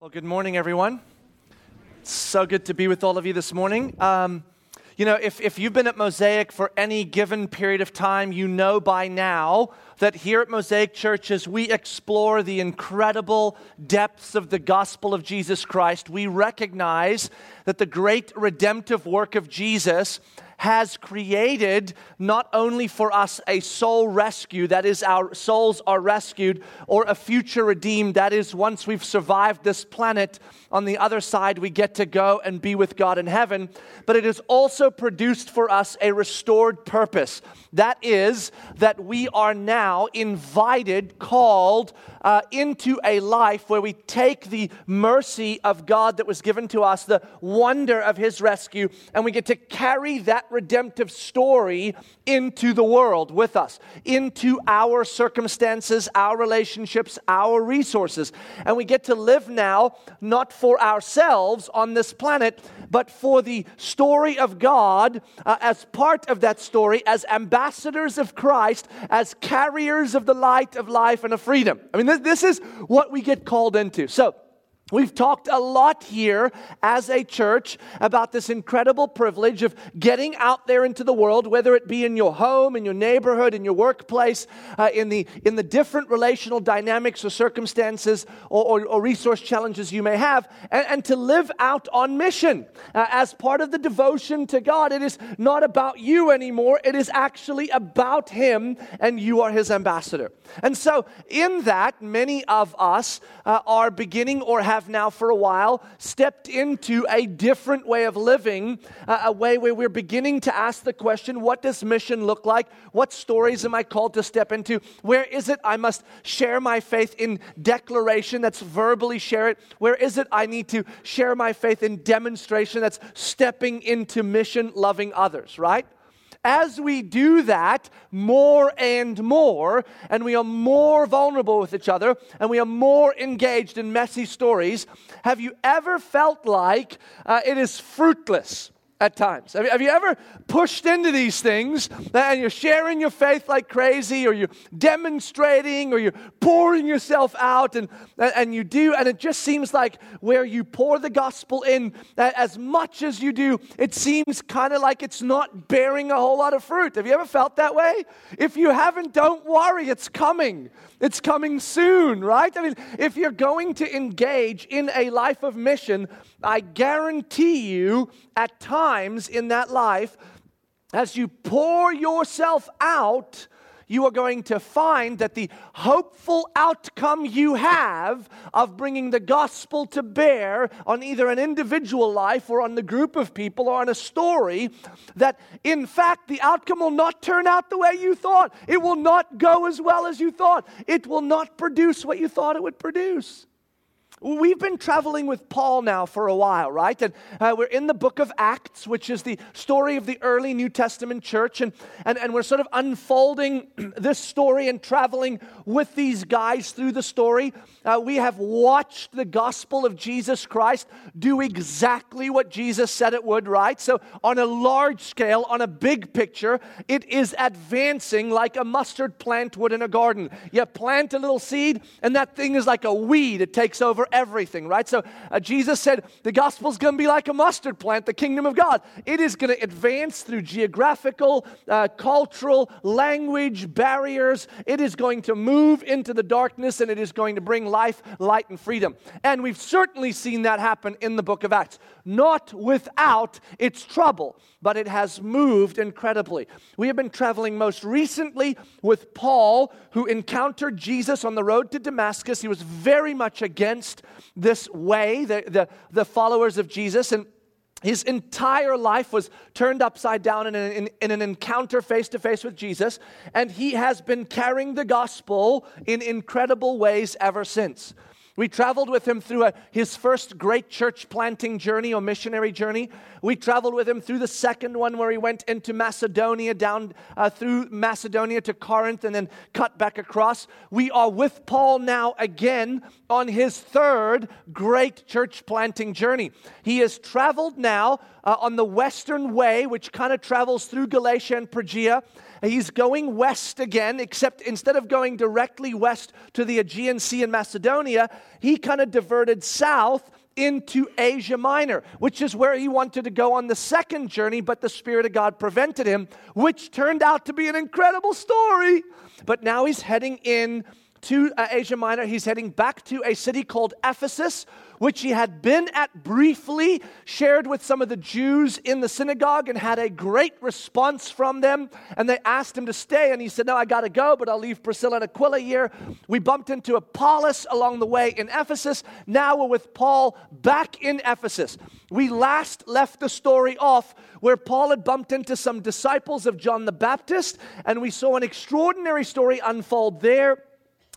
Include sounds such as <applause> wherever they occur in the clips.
Well, good morning, everyone. So good to be with all of you this morning. Um, you know, if, if you've been at Mosaic for any given period of time, you know by now that here at Mosaic Churches, we explore the incredible depths of the gospel of Jesus Christ. We recognize that the great redemptive work of Jesus has created not only for us a soul rescue, that is, our souls are rescued, or a future redeemed, that is, once we've survived this planet, on the other side we get to go and be with God in heaven, but it has also produced for us a restored purpose. That is, that we are now invited, called uh, into a life where we take the mercy of God that was given to us, the wonder of His rescue, and we get to carry that redemptive story into the world with us, into our circumstances, our relationships, our resources. And we get to live now not for ourselves on this planet, but for the story of God uh, as part of that story, as ambassadors of Christ, as carriers of the light of life and of freedom. I mean, this, this is what we get called into. So, We've talked a lot here as a church about this incredible privilege of getting out there into the world, whether it be in your home, in your neighborhood, in your workplace, uh, in, the, in the different relational dynamics or circumstances or, or, or resource challenges you may have, and, and to live out on mission. Uh, as part of the devotion to God, it is not about you anymore, it is actually about Him, and you are His ambassador. And so, in that, many of us uh, are beginning or have have now for a while stepped into a different way of living, uh, a way where we're beginning to ask the question what does mission look like? What stories am I called to step into? Where is it I must share my faith in declaration, that's verbally share it? Where is it I need to share my faith in demonstration, that's stepping into mission, loving others, right? As we do that more and more, and we are more vulnerable with each other, and we are more engaged in messy stories, have you ever felt like uh, it is fruitless? At times. Have you, ever pushed into these things and you're sharing your faith like crazy, or you're demonstrating, or you're pouring yourself out, and, and you do, and it just seems like where you pour the gospel in as much as you do, it seems kind of like it's not bearing a whole lot of fruit. Have you ever felt that way? If you haven't, don't worry, it's coming. It's coming soon, right? I mean, if you're going to engage in a life of mission, I guarantee you, at times in that life, as you pour yourself out, you are going to find that the hopeful outcome you have of bringing the gospel to bear on either an individual life or on the group of people or on a story, that in fact the outcome will not turn out the way you thought. It will not go as well as you thought. It will not produce what you thought it would produce. We've been traveling with Paul now for a while, right? And uh, we're in the book of Acts, which is the story of the early New Testament church. And, and, and we're sort of unfolding <clears throat> this story and traveling with these guys through the story. Uh, we have watched the gospel of Jesus Christ do exactly what Jesus said it would, right? So, on a large scale, on a big picture, it is advancing like a mustard plant would in a garden. You plant a little seed, and that thing is like a weed, it takes over everything, right? So uh, Jesus said the gospel is going to be like a mustard plant, the kingdom of God. It is going to advance through geographical, uh, cultural, language barriers. It is going to move into the darkness and it is going to bring life, light, and freedom. And we've certainly seen that happen in the book of Acts. Not without its trouble, but it has moved incredibly. We have been traveling most recently with Paul, who encountered Jesus on the road to Damascus. He was very much against this way, the, the, the followers of Jesus. And his entire life was turned upside down in an, in, in an encounter face to face with Jesus, and he has been carrying the gospel in incredible ways ever since. We traveled with him through a, his first great church planting journey or missionary journey. We traveled with him through the second one where he went into Macedonia, down uh, through Macedonia to Corinth, and then cut back across. We are with Paul now again on his third great church planting journey. He has traveled now uh, on the western way, which kind of travels through Galatia and Phrygia he's going west again, except instead of going directly west to the Aegean Sea in Macedonia, he kind of diverted south into Asia Minor, which is where he wanted to go on the second journey, but the Spirit of God prevented him, which turned out to be an incredible story. But now he's heading in to uh, Asia Minor. He's heading back to a city called Ephesus, which he had been at briefly, shared with some of the Jews in the synagogue, and had a great response from them. And they asked him to stay, and he said, No, I got to go, but I'll leave Priscilla and Aquila here. We bumped into Apollos along the way in Ephesus. Now we're with Paul back in Ephesus. We last left the story off where Paul had bumped into some disciples of John the Baptist, and we saw an extraordinary story unfold there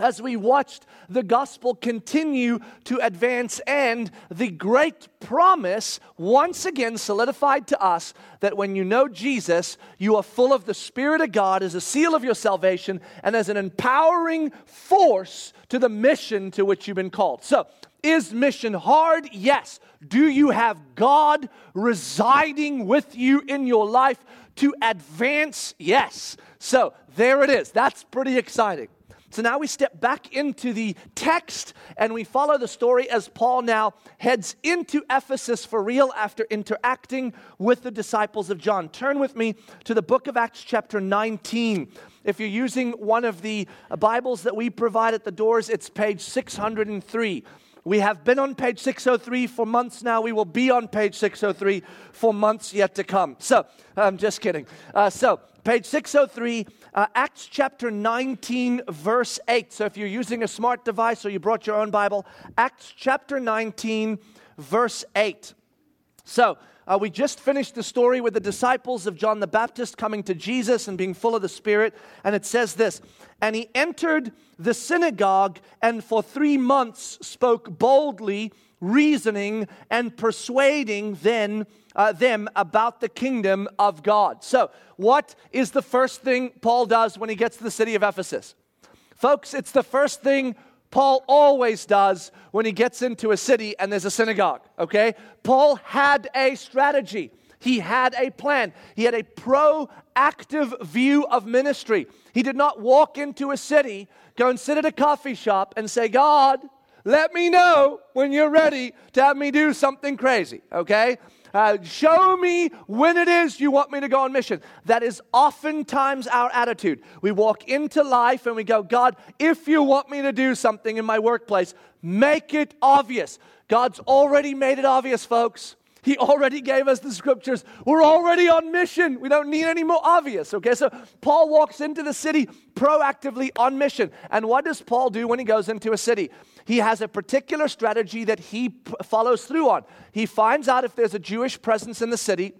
as we watched the gospel continue to advance and the great promise once again solidified to us that when you know Jesus, you are full of the Spirit of God as a seal of your salvation and as an empowering force to the mission to which you've been called. So, is mission hard? Yes. Do you have God residing with you in your life to advance? Yes. So, there it is. That's pretty exciting. So now we step back into the text and we follow the story as Paul now heads into Ephesus for real after interacting with the disciples of John. Turn with me to the book of Acts, chapter 19. If you're using one of the Bibles that we provide at the doors, it's page 603. We have been on page 603 for months now. We will be on page 603 for months yet to come. So, I'm just kidding. Uh, so, page 603 uh, Acts chapter 19, verse 8. So if you're using a smart device or you brought your own Bible, Acts chapter 19, verse 8. So uh, we just finished the story with the disciples of John the Baptist coming to Jesus and being full of the Spirit. And it says this And he entered the synagogue and for three months spoke boldly, reasoning and persuading then uh, them about the kingdom of God. So, what is the first thing Paul does when he gets to the city of Ephesus? Folks, it's the first thing Paul always does when he gets into a city and there's a synagogue, okay? Paul had a strategy. He had a plan. He had a proactive view of ministry. He did not walk into a city, go and sit at a coffee shop and say, God, let me know when you're ready to have me do something crazy, okay? Uh, show me when it is you want me to go on mission. That is oftentimes our attitude. We walk into life and we go, God, if you want me to do something in my workplace, make it obvious. God's already made it obvious, folks. He already gave us the scriptures. We're already on mission. We don't need any more obvious. Okay, so Paul walks into the city proactively on mission. And what does Paul do when he goes into a city? He has a particular strategy that he p- follows through on. He finds out if there's a Jewish presence in the city.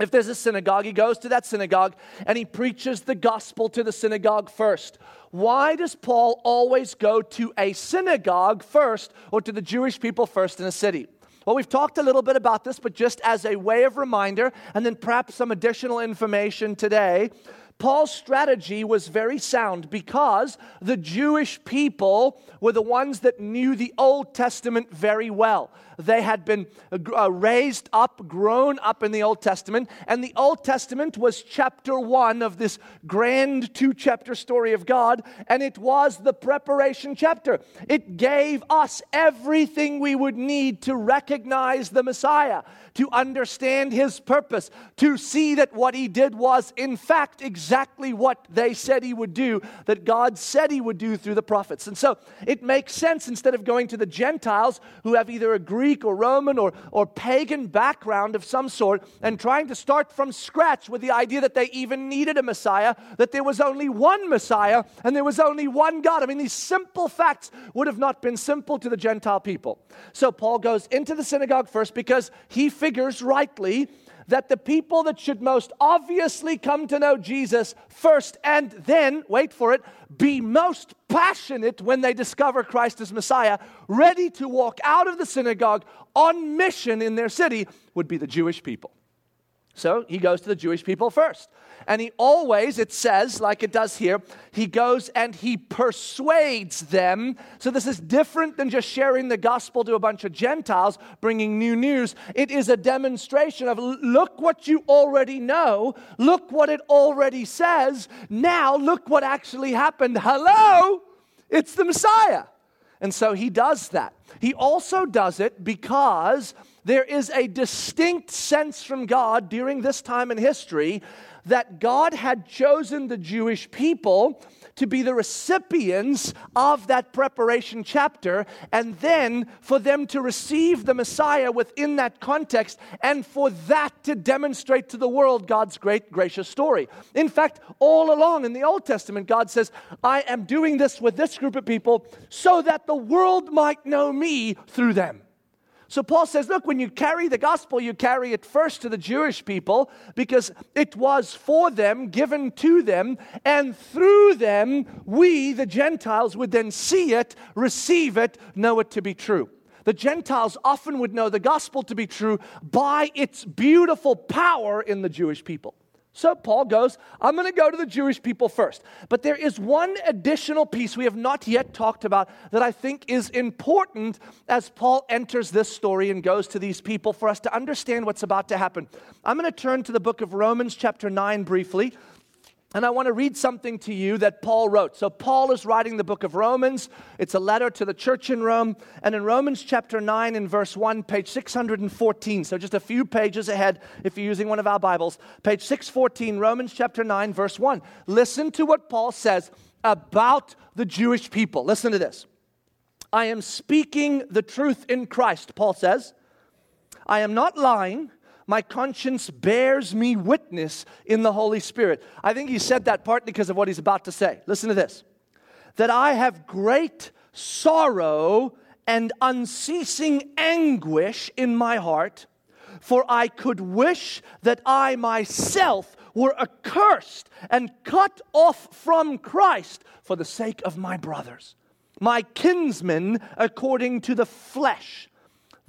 If there's a synagogue, he goes to that synagogue and he preaches the gospel to the synagogue first. Why does Paul always go to a synagogue first or to the Jewish people first in a city? Well, we've talked a little bit about this, but just as a way of reminder, and then perhaps some additional information today, Paul's strategy was very sound because the Jewish people were the ones that knew the Old Testament very well. They had been uh, raised up, grown up in the Old Testament, and the Old Testament was chapter one of this grand two chapter story of God, and it was the preparation chapter. It gave us everything we would need to recognize the Messiah, to understand his purpose, to see that what he did was, in fact, exactly what they said he would do, that God said he would do through the prophets. And so it makes sense instead of going to the Gentiles who have either agreed Greek or Roman or, or pagan background of some sort and trying to start from scratch with the idea that they even needed a Messiah, that there was only one Messiah and there was only one God. I mean, these simple facts would have not been simple to the Gentile people. So Paul goes into the synagogue first because he figures rightly that the people that should most obviously come to know Jesus first and then, wait for it, be most passionate when they discover Christ as Messiah, ready to walk out of the synagogue on mission in their city, would be the Jewish people. So he goes to the Jewish people first. And he always, it says, like it does here, he goes and he persuades them. So this is different than just sharing the gospel to a bunch of Gentiles, bringing new news. It is a demonstration of look what you already know, look what it already says. Now look what actually happened. Hello, it's the Messiah. And so he does that. He also does it because there is a distinct sense from God during this time in history that God had chosen the Jewish people to be the recipients of that preparation chapter, and then for them to receive the Messiah within that context, and for that to demonstrate to the world God's great gracious story. In fact, all along in the Old Testament, God says, I am doing this with this group of people so that the world might know me through them. So Paul says, look, when you carry the gospel, you carry it first to the Jewish people because it was for them, given to them, and through them, we, the Gentiles, would then see it, receive it, know it to be true. The Gentiles often would know the gospel to be true by its beautiful power in the Jewish people. So Paul goes, I'm going to go to the Jewish people first. But there is one additional piece we have not yet talked about that I think is important as Paul enters this story and goes to these people for us to understand what's about to happen. I'm going to turn to the book of Romans, chapter 9, briefly. And I want to read something to you that Paul wrote. So, Paul is writing the book of Romans. It's a letter to the church in Rome. And in Romans chapter 9, in verse 1, page 614, so just a few pages ahead if you're using one of our Bibles, page 614, Romans chapter 9, verse 1. Listen to what Paul says about the Jewish people. Listen to this. I am speaking the truth in Christ, Paul says. I am not lying my conscience bears me witness in the Holy Spirit. I think he said that partly because of what he's about to say. Listen to this that I have great sorrow and unceasing anguish in my heart, for I could wish that I myself were accursed and cut off from Christ for the sake of my brothers, my kinsmen according to the flesh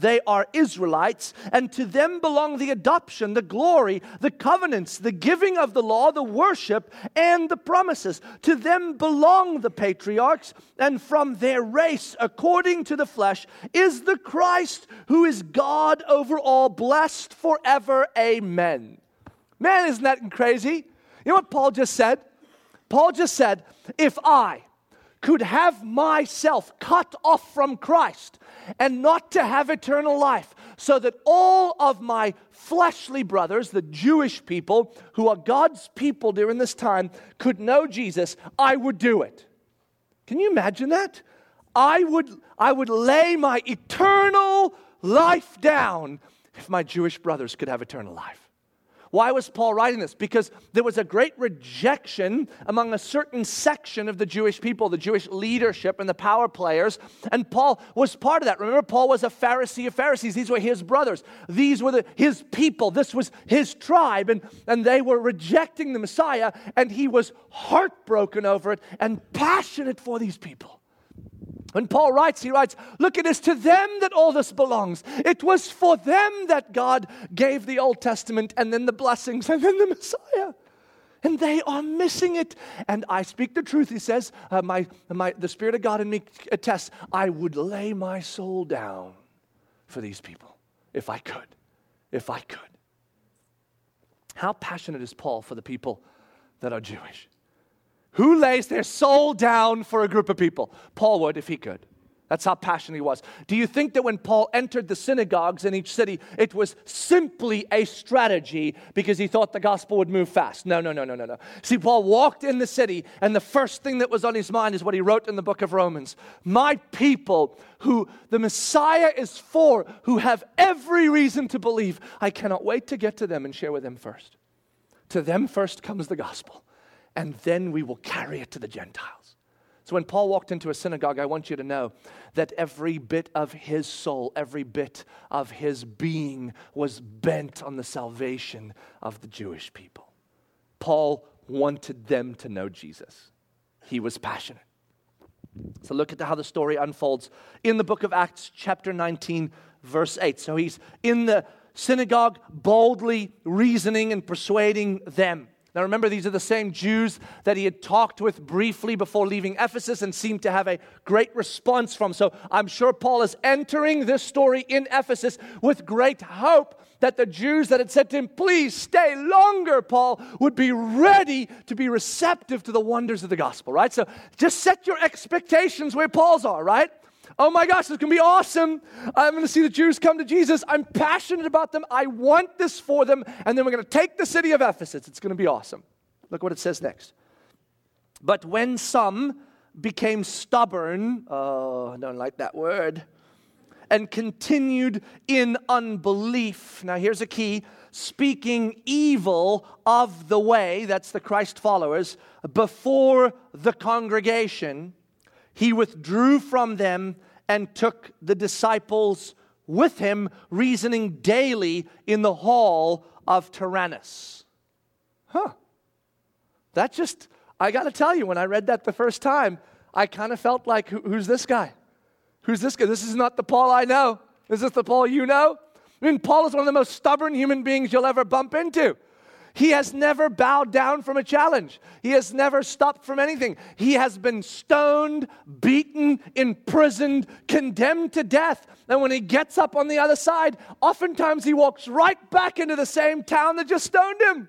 they are Israelites, and to them belong the adoption, the glory, the covenants, the giving of the law, the worship, and the promises. To them belong the patriarchs, and from their race, according to the flesh, is the Christ who is God over all, blessed forever. Amen. Man, isn't that crazy? You know what Paul just said? Paul just said, if I, could have myself cut off from Christ and not to have eternal life, so that all of my fleshly brothers, the Jewish people who are God's people during this time, could know Jesus, I would do it. Can you imagine that? I would, I would lay my eternal life down if my Jewish brothers could have eternal life. Why was Paul writing this? Because there was a great rejection among a certain section of the Jewish people, the Jewish leadership and the power players. And Paul was part of that. Remember, Paul was a Pharisee of Pharisees. These were his brothers, these were the, his people, this was his tribe. And, and they were rejecting the Messiah, and he was heartbroken over it and passionate for these people. When Paul writes, he writes, Look, it is to them that all this belongs. It was for them that God gave the Old Testament and then the blessings and then the Messiah. And they are missing it. And I speak the truth, he says, uh, my, my, the Spirit of God in me attests, I would lay my soul down for these people if I could. If I could. How passionate is Paul for the people that are Jewish? Who lays their soul down for a group of people? Paul would if he could. That's how passionate he was. Do you think that when Paul entered the synagogues in each city, it was simply a strategy because he thought the gospel would move fast? No, no, no, no, no, no. See, Paul walked in the city, and the first thing that was on his mind is what he wrote in the book of Romans My people who the Messiah is for, who have every reason to believe, I cannot wait to get to them and share with them first. To them first comes the gospel and then we will carry it to the Gentiles. So when Paul walked into a synagogue, I want you to know that every bit of his soul, every bit of his being was bent on the salvation of the Jewish people. Paul wanted them to know Jesus, he was passionate. So look at how the story unfolds in the book of Acts, chapter 19, verse 8. So he's in the synagogue, boldly reasoning and persuading them. Now remember, these are the same Jews that he had talked with briefly before leaving Ephesus and seemed to have a great response from. So I'm sure Paul is entering this story in Ephesus with great hope that the Jews that had said to him, Please stay longer, Paul, would be ready to be receptive to the wonders of the gospel, right? So just set your expectations where Paul's are, right? Oh my gosh, this is going to be awesome. I'm going to see the Jews come to Jesus. I'm passionate about them. I want this for them. And then we're going to take the city of Ephesus. It's going to be awesome. Look what it says next. But when some became stubborn, oh, I don't like that word, and continued in unbelief. Now, here's a key speaking evil of the way, that's the Christ followers, before the congregation he withdrew from them and took the disciples with him, reasoning daily in the hall of Tyrannus. Huh. That just, I got to tell you, when I read that the first time, I kind of felt like, Who, who's this guy? Who's this guy? This is not the Paul I know. Is this the Paul you know? I mean, Paul is one of the most stubborn human beings you'll ever bump into. He has never bowed down from a challenge. He has never stopped from anything. He has been stoned, beaten, imprisoned, condemned to death. And when he gets up on the other side, oftentimes he walks right back into the same town that just stoned him.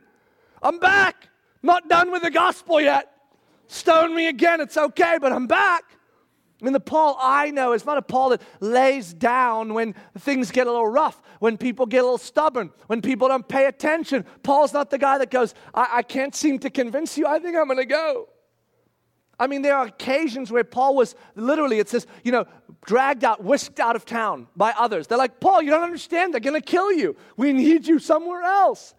I'm back. Not done with the gospel yet. Stone me again. It's okay, but I'm back. I mean, the Paul I know is not a Paul that lays down when things get a little rough, when people get a little stubborn, when people don't pay attention. Paul's not the guy that goes, I, I can't seem to convince you. I think I'm going to go. I mean, there are occasions where Paul was literally, it says, you know, dragged out, whisked out of town by others. They're like, Paul, you don't understand. They're going to kill you. We need you somewhere else.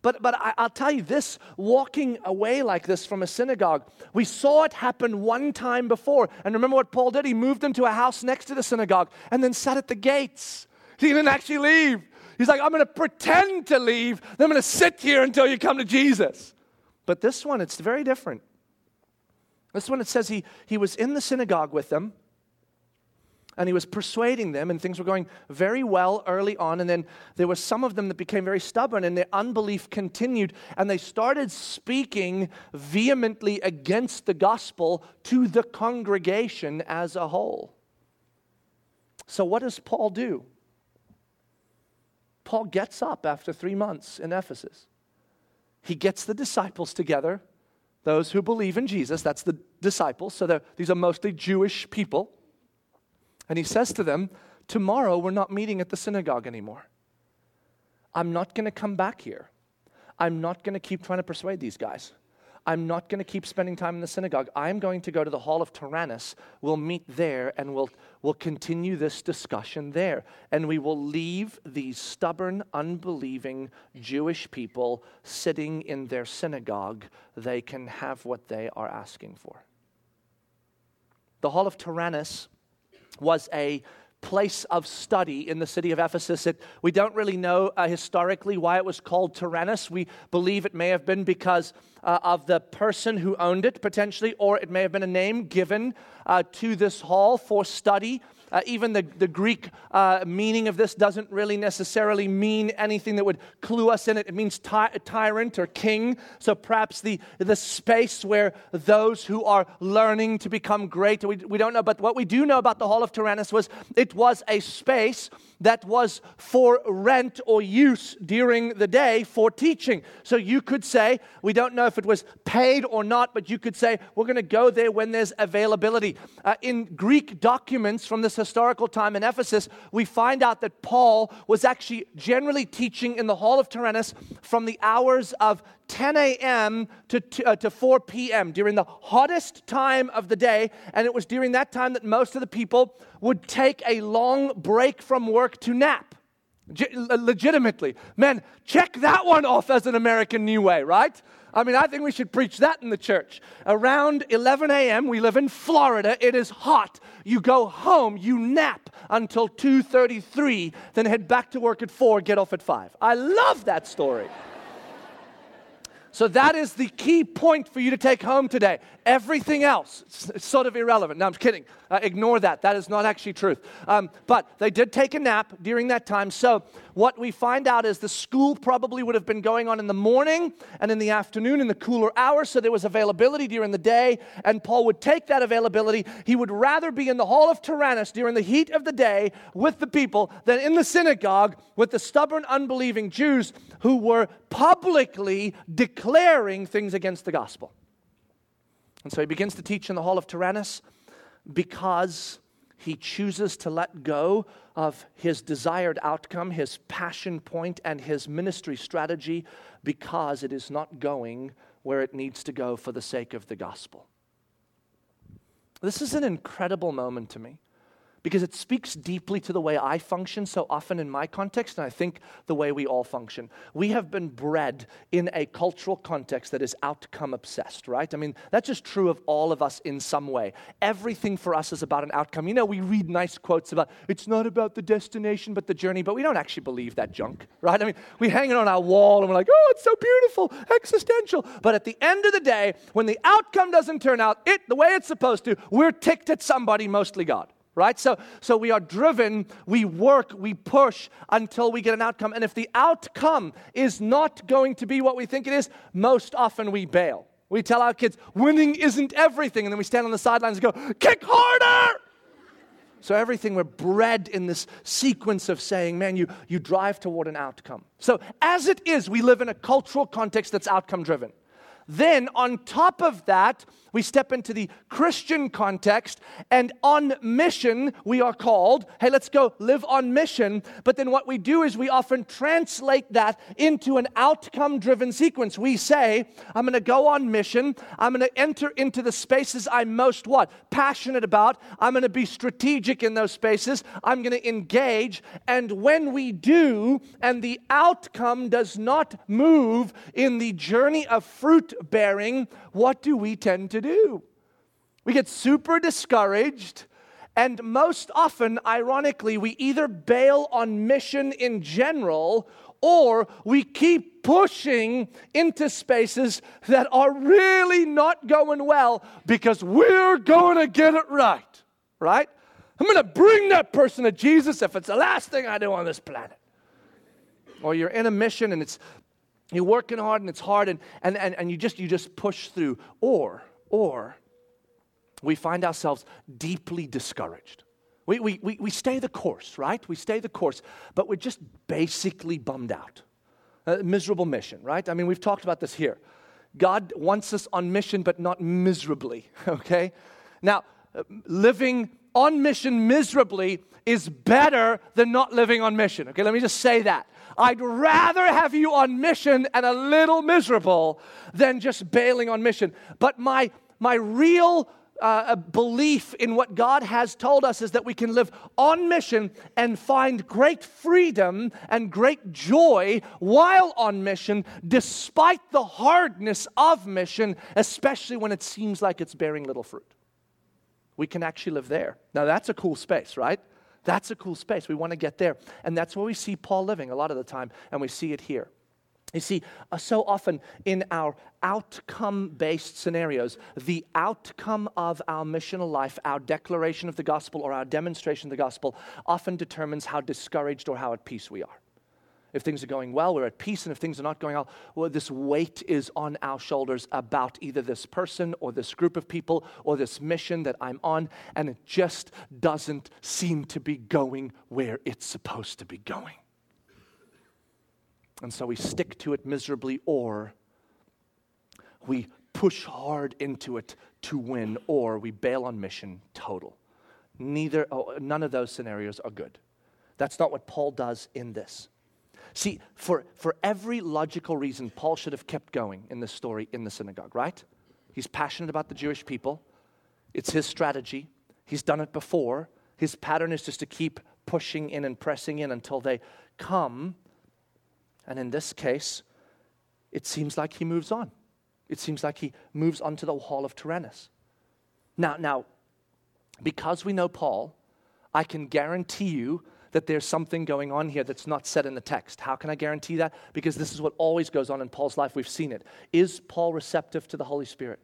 But, but I, will tell you this walking away like this from a synagogue, we saw it happen one time before. And remember what Paul did? He moved into a house next to the synagogue and then sat at the gates. He didn't actually leave. He's like, I'm going to pretend to leave. Then I'm going to sit here until you come to Jesus. But this one, it's very different. This one, it says he, he was in the synagogue with them and he was persuading them, and things were going very well early on. And then there were some of them that became very stubborn, and their unbelief continued, and they started speaking vehemently against the gospel to the congregation as a whole. So, what does Paul do? Paul gets up after three months in Ephesus. He gets the disciples together, those who believe in Jesus, that's the disciples. So these are mostly Jewish people. And he says to them, Tomorrow we're not meeting at the synagogue anymore. I'm not going to come back here. I'm not going to keep trying to persuade these guys. I'm not going to keep spending time in the synagogue. I'm going to go to the hall of Tyrannus. We'll meet there and we'll, we'll continue this discussion there. And we will leave these stubborn, unbelieving Jewish people sitting in their synagogue. They can have what they are asking for. The hall of Tyrannus was a place of study in the city of Ephesus. It, we don't really know uh, historically why it was called Tyrannus. We believe it may have been because uh, of the person who owned it, potentially, or it may have been a name given uh, to this hall for study. Uh, even the, the Greek uh, meaning of this doesn't really necessarily mean anything that would clue us in it. It means ty- tyrant or king. So perhaps the, the space where those who are learning to become great, we, we don't know. But what we do know about the Hall of Tyrannus was it was a space that was for rent or use during the day for teaching. So you could say, we don't know if it was paid or not, but you could say, we're going to go there when there's availability. Uh, in Greek documents from this historical time in Ephesus, we find out that Paul was actually generally teaching in the Hall of Tyrannus from the hours of 10 a.m. To, uh, to 4 p.m. during the hottest time of the day. And it was during that time that most of the people would take a long break from work to nap. legitimately. Men, check that one off as an American new way, right? I mean, I think we should preach that in the church. Around 11 a.m., we live in Florida. It is hot. You go home, you nap until 2:33, then head back to work at 4, get off at 5. I love that story. So that is the key point for you to take home today. Everything else, it's, sort of irrelevant. No, I'm kidding. Uh, ignore that. That is not actually truth. Um, but they did take a nap during that time. So what we find out is the school probably would have been going on in the morning and in the afternoon in the cooler hours. So there was availability during the day. And Paul would take that availability. He would rather be in the hall of Tyrannus during the heat of the day with the people than in the synagogue with the stubborn, unbelieving Jews who were publicly declaring things against the gospel. And so he begins to teach in the hall of Tyrannus because he chooses to let go of his desired outcome, his passion point, and his ministry strategy because it is not going where it needs to go for the sake of the gospel. This is an incredible moment to me because it speaks deeply to the way I function so often in my context, and I think the way we all function. We have been bred in a cultural context that is outcome obsessed, right? I mean, that's just true of all of us in some way. Everything for us is about an outcome. You know, we read nice quotes about it's not about the destination but the journey, but we don't actually believe that junk, right? I mean, we hang it on our wall and we're like, oh, it's so beautiful, existential. But at the end of the day, when the outcome doesn't turn out it the way it's supposed to, we're ticked at somebody, mostly God right? So, so we are driven, we work, we push until we get an outcome. And if the outcome is not going to be what we think it is, most often we bail. We tell our kids, winning isn't everything. And then we stand on the sidelines and go, kick harder. So, everything we're bred in this sequence of saying, man, you, you drive toward an outcome. So, as it is, we live in a cultural context that's outcome driven. Then, on top of that, we step into the Christian context, and on mission, we are called, hey, let's go live on mission. But then what we do is we often translate that into an outcome driven sequence. We say, I'm going to go on mission. I'm going to enter into the spaces I'm most what? Passionate about. I'm going to be strategic in those spaces. I'm going to engage. And when we do, and the outcome does not move in the journey of fruit bearing, what do we tend to do? We get super discouraged. And most often, ironically, we either bail on mission in general or we keep pushing into spaces that are really not going well because we're going to get it right, right? I'm going to bring that person to Jesus if it's the last thing I do on this planet. Or you're in a mission and it's you're working hard and it's hard and, and, and, and you just you just push through or or we find ourselves deeply discouraged. We, we, we, we stay the course right? We stay the course but we're just basically bummed out. A miserable mission right? I mean we've talked about this here. God wants us on mission but not miserably <laughs> okay? Now uh, living on mission miserably is better than not living on mission okay let me just say that I'd rather have you on mission and a little miserable than just bailing on mission. But my, my real uh, belief in what God has told us is that we can live on mission and find great freedom and great joy while on mission, despite the hardness of mission, especially when it seems like it's bearing little fruit. We can actually live there. Now, that's a cool space, right? That's a cool space. We want to get there. And that's where we see Paul living a lot of the time, and we see it here. You see, uh, so often in our outcome based scenarios, the outcome of our missional life, our declaration of the gospel or our demonstration of the gospel, often determines how discouraged or how at peace we are. If things are going well, we're at peace. And if things are not going well, well, this weight is on our shoulders about either this person or this group of people or this mission that I'm on. And it just doesn't seem to be going where it's supposed to be going. And so we stick to it miserably, or we push hard into it to win, or we bail on mission total. Neither, oh, none of those scenarios are good. That's not what Paul does in this. See, for, for every logical reason, Paul should have kept going in this story in the synagogue, right? He's passionate about the Jewish people. It's his strategy. He's done it before. His pattern is just to keep pushing in and pressing in until they come. And in this case, it seems like he moves on. It seems like he moves on to the hall of Tyrannus. Now, now, because we know Paul, I can guarantee you that there's something going on here that's not said in the text. How can I guarantee that? Because this is what always goes on in Paul's life. We've seen it. Is Paul receptive to the Holy Spirit?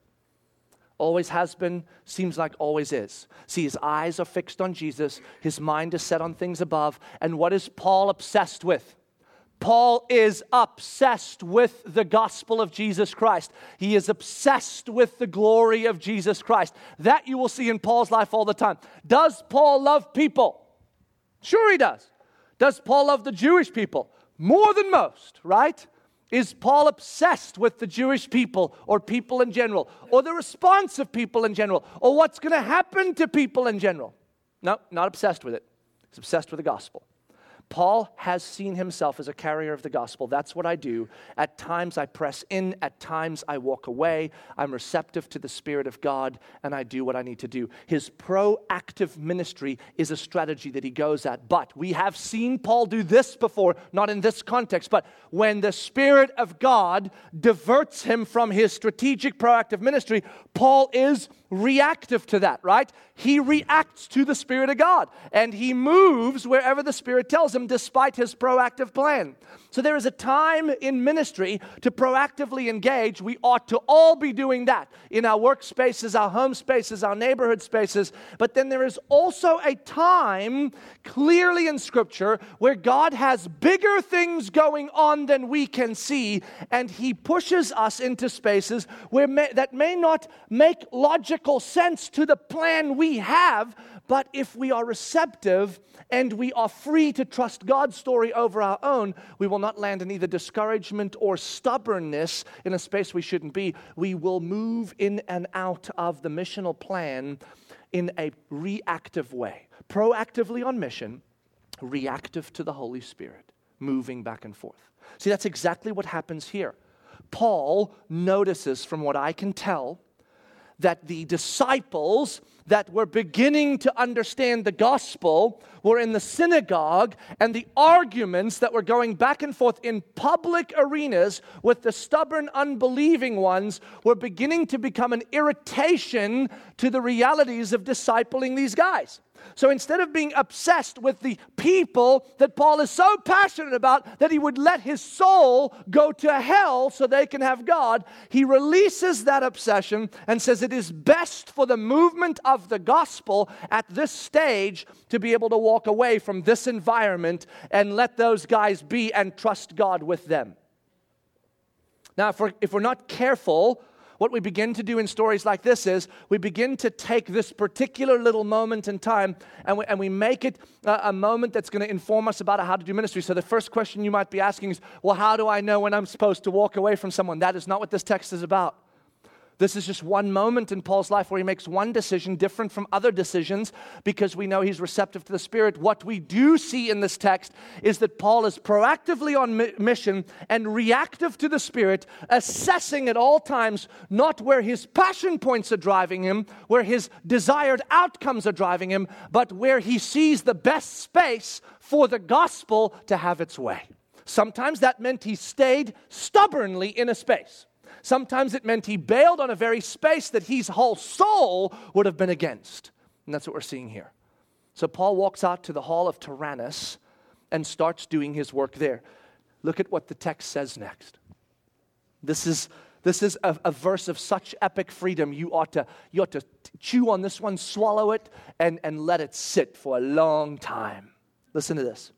Always has been, seems like always is. See, his eyes are fixed on Jesus, his mind is set on things above. And what is Paul obsessed with? Paul is obsessed with the gospel of Jesus Christ. He is obsessed with the glory of Jesus Christ. That you will see in Paul's life all the time. Does Paul love people? Sure, he does. Does Paul love the Jewish people? More than most, right? Is Paul obsessed with the Jewish people or people in general or the response of people in general or what's going to happen to people in general? No, not obsessed with it. He's obsessed with the gospel. Paul has seen himself as a carrier of the gospel. That's what I do. At times I press in, at times I walk away. I'm receptive to the Spirit of God, and I do what I need to do. His proactive ministry is a strategy that he goes at. But we have seen Paul do this before, not in this context, but when the Spirit of God diverts him from his strategic proactive ministry, Paul is reactive to that, right? He reacts to the Spirit of God and he moves wherever the Spirit tells him despite his proactive plan. So there is a time in ministry to proactively engage. We ought to all be doing that in our workspaces, our home spaces, our neighborhood spaces. But then there is also a time clearly in Scripture where God has bigger things going on than we can see, and He pushes us into spaces where may, that may not make logical sense to the plan we have, but if we are receptive and we are free to trust God's story over our own, we will not land in either discouragement or stubbornness in a space we shouldn't be. We will move in and out of the missional plan in a reactive way. Proactively on mission, reactive to the Holy Spirit, moving back and forth. See, that's exactly what happens here. Paul notices, from what I can tell, that the disciples that were beginning to understand the gospel were in the synagogue, and the arguments that were going back and forth in public arenas with the stubborn, unbelieving ones were beginning to become an irritation to the realities of discipling these guys. So instead of being obsessed with the people that Paul is so passionate about that he would let his soul go to hell so they can have God, he releases that obsession and says it is best for the movement of the gospel at this stage to be able to walk away from this environment and let those guys be and trust God with them. Now, if we're, if we're not careful, what we begin to do in stories like this is we begin to take this particular little moment in time and we, and we make it a, a moment that's going to inform us about how to do ministry. So the first question you might be asking is, well, how do I know when I'm supposed to walk away from someone? That is not what this text is about. This is just one moment in Paul's life where he makes one decision different from other decisions because we know he's receptive to the Spirit. What we do see in this text is that Paul is proactively on mission and reactive to the Spirit, assessing at all times not where his passion points are driving him, where his desired outcomes are driving him, but where he sees the best space for the gospel to have its way. Sometimes that meant he stayed stubbornly in a space. Sometimes it meant he bailed on a very space that his whole soul would have been against. And that's what we're seeing here. So Paul walks out to the hall of Tyrannus and starts doing his work there. Look at what the text says next. This is, this is a, a verse of such epic freedom. You ought to, you ought to chew on this one, swallow it, and, and let it sit for a long time. Listen to this.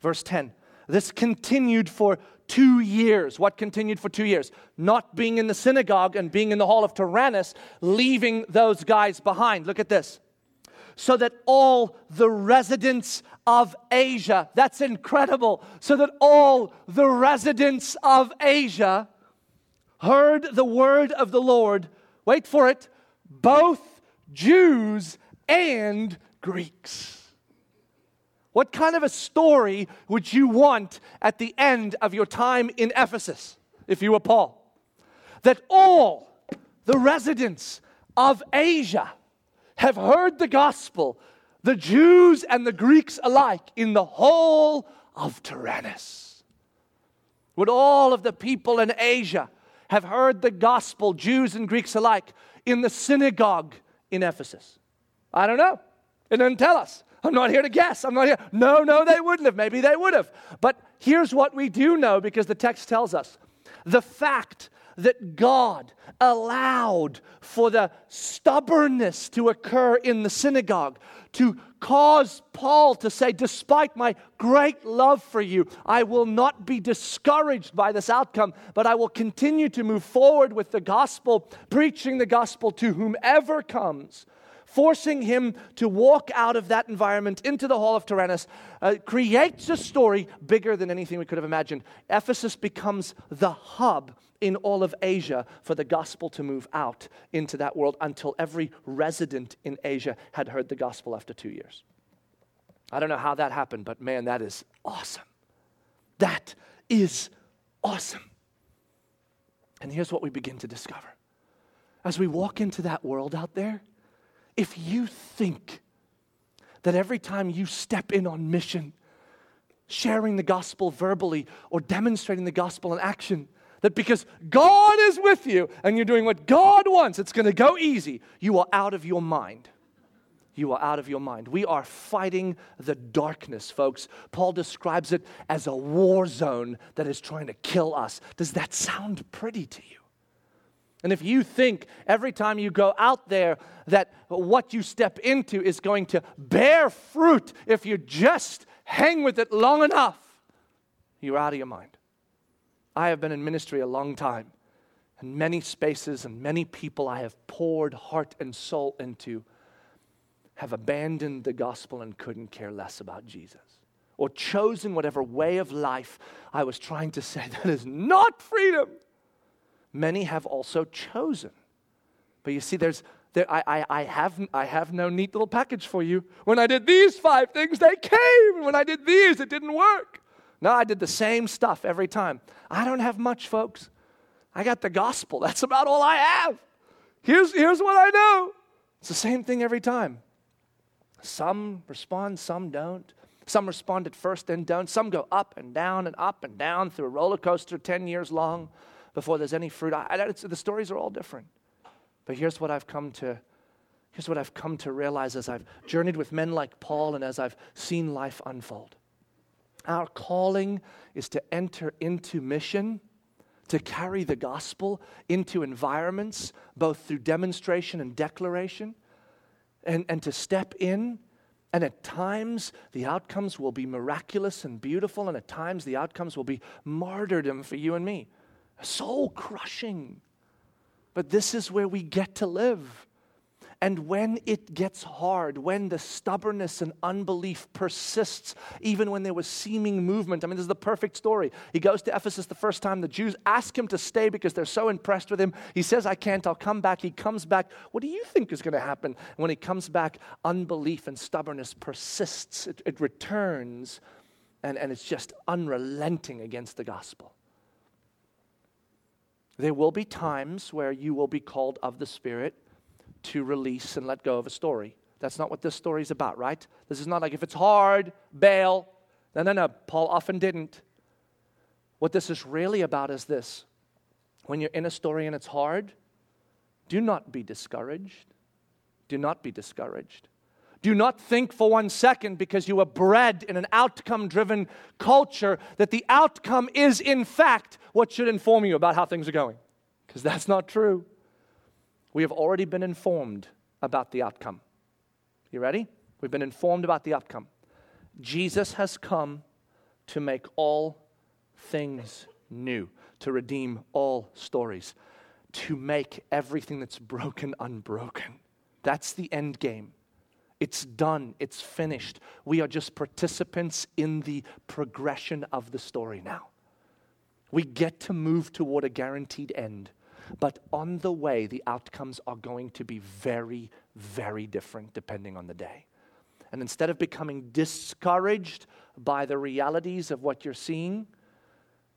Verse 10. This continued for two years. What continued for two years? Not being in the synagogue and being in the hall of Tyrannus, leaving those guys behind. Look at this. So that all the residents of Asia, that's incredible, so that all the residents of Asia heard the word of the Lord. Wait for it, both Jews and Greeks. What kind of a story would you want at the end of your time in Ephesus if you were Paul? That all the residents of Asia have heard the gospel, the Jews and the Greeks alike, in the hall of Tyrannus. Would all of the people in Asia have heard the gospel, Jews and Greeks alike, in the synagogue in Ephesus? I don't know. It doesn't tell us. I'm not here to guess. I'm not here. No, no, they wouldn't have. Maybe they would have. But here's what we do know because the text tells us the fact that God allowed for the stubbornness to occur in the synagogue, to cause Paul to say, Despite my great love for you, I will not be discouraged by this outcome, but I will continue to move forward with the gospel, preaching the gospel to whomever comes forcing him to walk out of that environment into the hall of Tyrannus, uh, creates a story bigger than anything we could have imagined. Ephesus becomes the hub in all of Asia for the gospel to move out into that world until every resident in Asia had heard the gospel after two years. I don't know how that happened, but man, that is awesome. That is awesome. And here's what we begin to discover. As we walk into that world out there, if you think that every time you step in on mission, sharing the gospel verbally or demonstrating the gospel in action, that because God is with you and you're doing what God wants, it's going to go easy, you are out of your mind. You are out of your mind. We are fighting the darkness, folks. Paul describes it as a war zone that is trying to kill us. Does that sound pretty to you? And if you think every time you go out there that what you step into is going to bear fruit if you just hang with it long enough, you're out of your mind. I have been in ministry a long time, and many spaces and many people I have poured heart and soul into have abandoned the gospel and couldn't care less about Jesus. Or chosen whatever way of life I was trying to say <laughs> that is not freedom many have also chosen. But you see, there's, there, I, I, I, have, I have no neat little package for you. When I did these five things, they came. When I did these, it didn't work. No, I did the same stuff every time. I don't have much, folks. I got the gospel. That's about all I have. Here's, here's what I know it's the same thing every time. Some respond, some don't. Some respond at first then don't. Some go up and down and up and down through a roller coaster 10 years long before there's any fruit. I, the stories are all different. But here's what I've come to here's what I've come to realize as I've journeyed with men like Paul and as I've seen life unfold. Our calling is to enter into mission, to carry the gospel into environments, both through demonstration and declaration, and, and to step in. And at times, the outcomes will be miraculous and beautiful, and at times, the outcomes will be martyrdom for you and me soul crushing. But this is where we get to live. And when it gets hard, when the stubbornness and unbelief persists, even when there was seeming movement, I mean, this is the perfect story. He goes to Ephesus the first time. The Jews ask him to stay because they're so impressed with him. He says, I can't, I'll come back. He comes back. What do you think is going to happen? And when he comes back, unbelief and stubbornness persists, it, it returns, and, and it's just unrelenting against the gospel. There will be times where you will be called of the Spirit to release and let go of a story. That's not what this story is about, right? This is not like if it's hard, bail. No, no, no. Paul often didn't. What this is really about is this when you're in a story and it's hard, do not be discouraged. Do not be discouraged. Do not think for one second because you were bred in an outcome driven culture that the outcome is, in fact, what should inform you about how things are going. Because that's not true. We have already been informed about the outcome. You ready? We've been informed about the outcome. Jesus has come to make all things new, to redeem all stories, to make everything that's broken unbroken. That's the end game. It's done, it's finished. We are just participants in the progression of the story now. We get to move toward a guaranteed end, but on the way, the outcomes are going to be very, very different depending on the day. And instead of becoming discouraged by the realities of what you're seeing,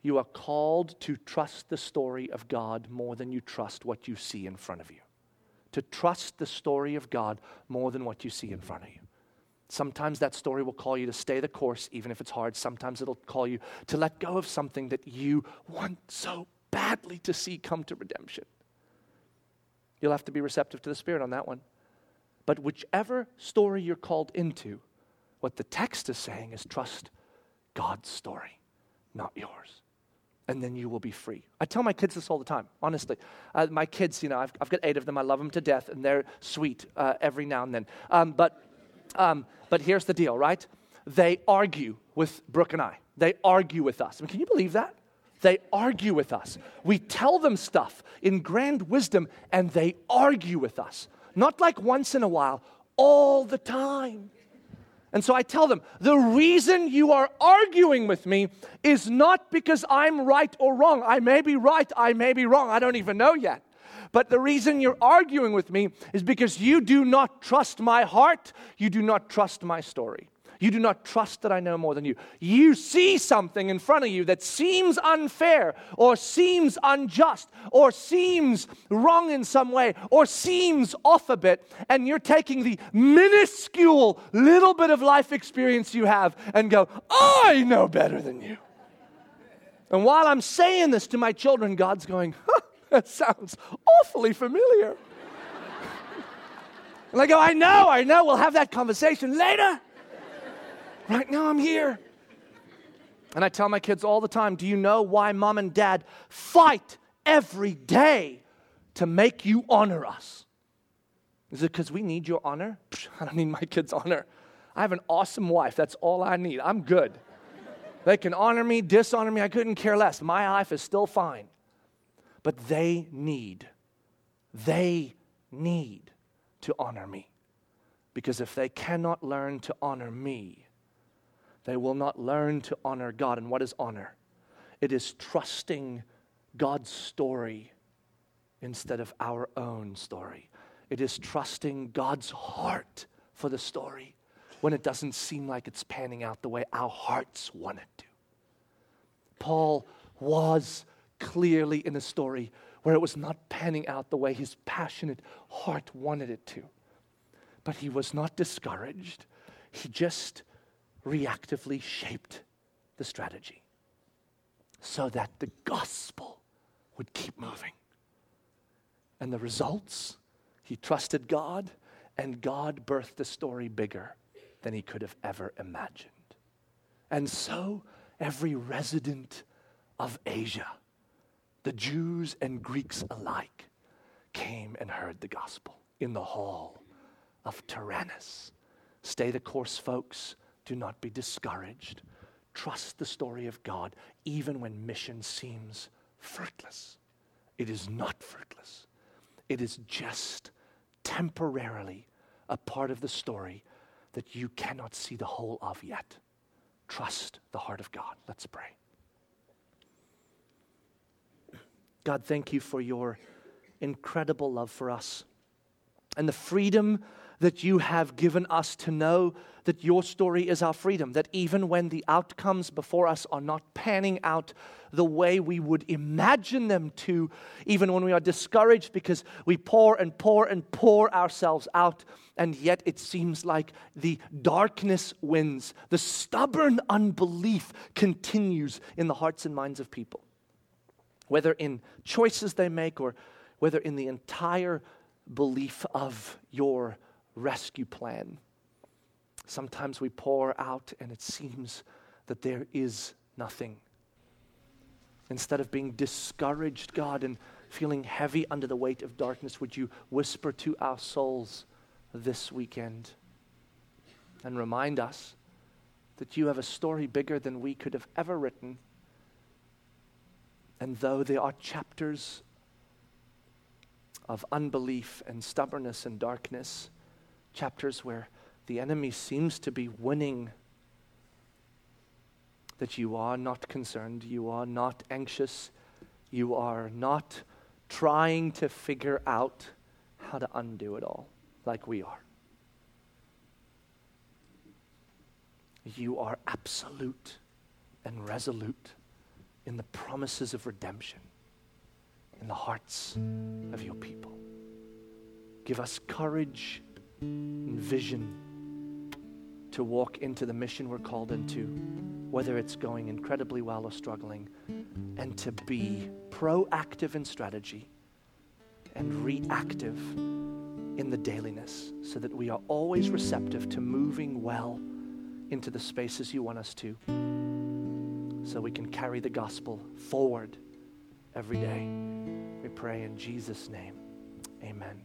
you are called to trust the story of God more than you trust what you see in front of you to trust the story of God more than what you see in front of you. Sometimes that story will call you to stay the course, even if it's hard. Sometimes it'll call you to let go of something that you want so badly to see come to redemption. You'll have to be receptive to the Spirit on that one. But whichever story you're called into, What the text is saying is trust God's story, not yours. And then you will be free. I tell my kids this all the time, honestly. Uh, my kids, you know, I've, I've, got eight of them. I love them to death, and they're sweet uh, every now and then. Um, but, um, but here's the deal, right? They argue with Brooke and I. They argue with us. I mean, can you believe that? They argue with us. We tell them stuff in grand wisdom, and they argue with us. Not like once in a while, all the time. And so I tell them, the reason you are arguing with me is not because I'm right or wrong. I may be right, I may be wrong, I don't even know yet. But the reason you're arguing with me is because you do not trust my heart, you do not trust my story. You do not trust that I know more than you. You see something in front of you that seems unfair or seems unjust or seems wrong in some way or seems off a bit, and you're taking the minuscule little bit of life experience you have and go, I know better than you. And while I'm saying this to my children, God's going, huh, that sounds awfully familiar. <laughs> and I go, I know, I know, we'll have that conversation later. Right now, I'm here. And I tell my kids all the time do you know why mom and dad fight every day to make you honor us? Is it because we need your honor? I don't need my kids' honor. I have an awesome wife. That's all I need. I'm good. They can honor me, dishonor me. I couldn't care less. My life is still fine. But they need, they need to honor me. Because if they cannot learn to honor me, they will not learn to honor God. And what is honor? It is trusting God's story instead of our own story. It is trusting God's heart for the story when it doesn't seem like it's panning out the way our hearts want it to. Paul was clearly in a story where it was not panning out the way his passionate heart wanted it to. But he was not discouraged. He just reactively shaped the strategy so that the gospel would keep moving. And the results, he trusted God, and God birthed a story bigger than he could have ever imagined. And so, every resident of Asia, the Jews and Greeks alike, came and heard the gospel in the hall of Tyrannus. Stay the course, folks. Do not be discouraged. Trust the story of God, even when mission seems fruitless. It is not fruitless, it is just temporarily a part of the story that you cannot see the whole of yet. Trust the heart of God. Let's pray. God, thank you for your incredible love for us and the freedom that you have given us to know that your story is our freedom, that even when the outcomes before us are not panning out the way we would imagine them to, even when we are discouraged because we pour and pour and pour ourselves out, and yet it seems like the darkness wins, the stubborn unbelief continues in the hearts and minds of people, whether in choices they make or whether in the entire belief of your rescue plan. Sometimes we pour out and it seems that there is nothing. Instead of being discouraged, God, and feeling heavy under the weight of darkness, would you whisper to our souls this weekend and remind us that you have a story bigger than we could have ever written? And though there are chapters of unbelief and stubbornness and darkness, chapters where the enemy seems to be winning, that you are not concerned, you are not anxious, you are not trying to figure out how to undo it all like we are. You are absolute and resolute in the promises of redemption in the hearts of your people. Give us courage and vision to walk into the mission we're called into, whether it's going incredibly well or struggling, and to be proactive in strategy and reactive in the dailiness so that we are always receptive to moving well into the spaces you want us to so we can carry the gospel forward every day. We pray in Jesus' name. Amen.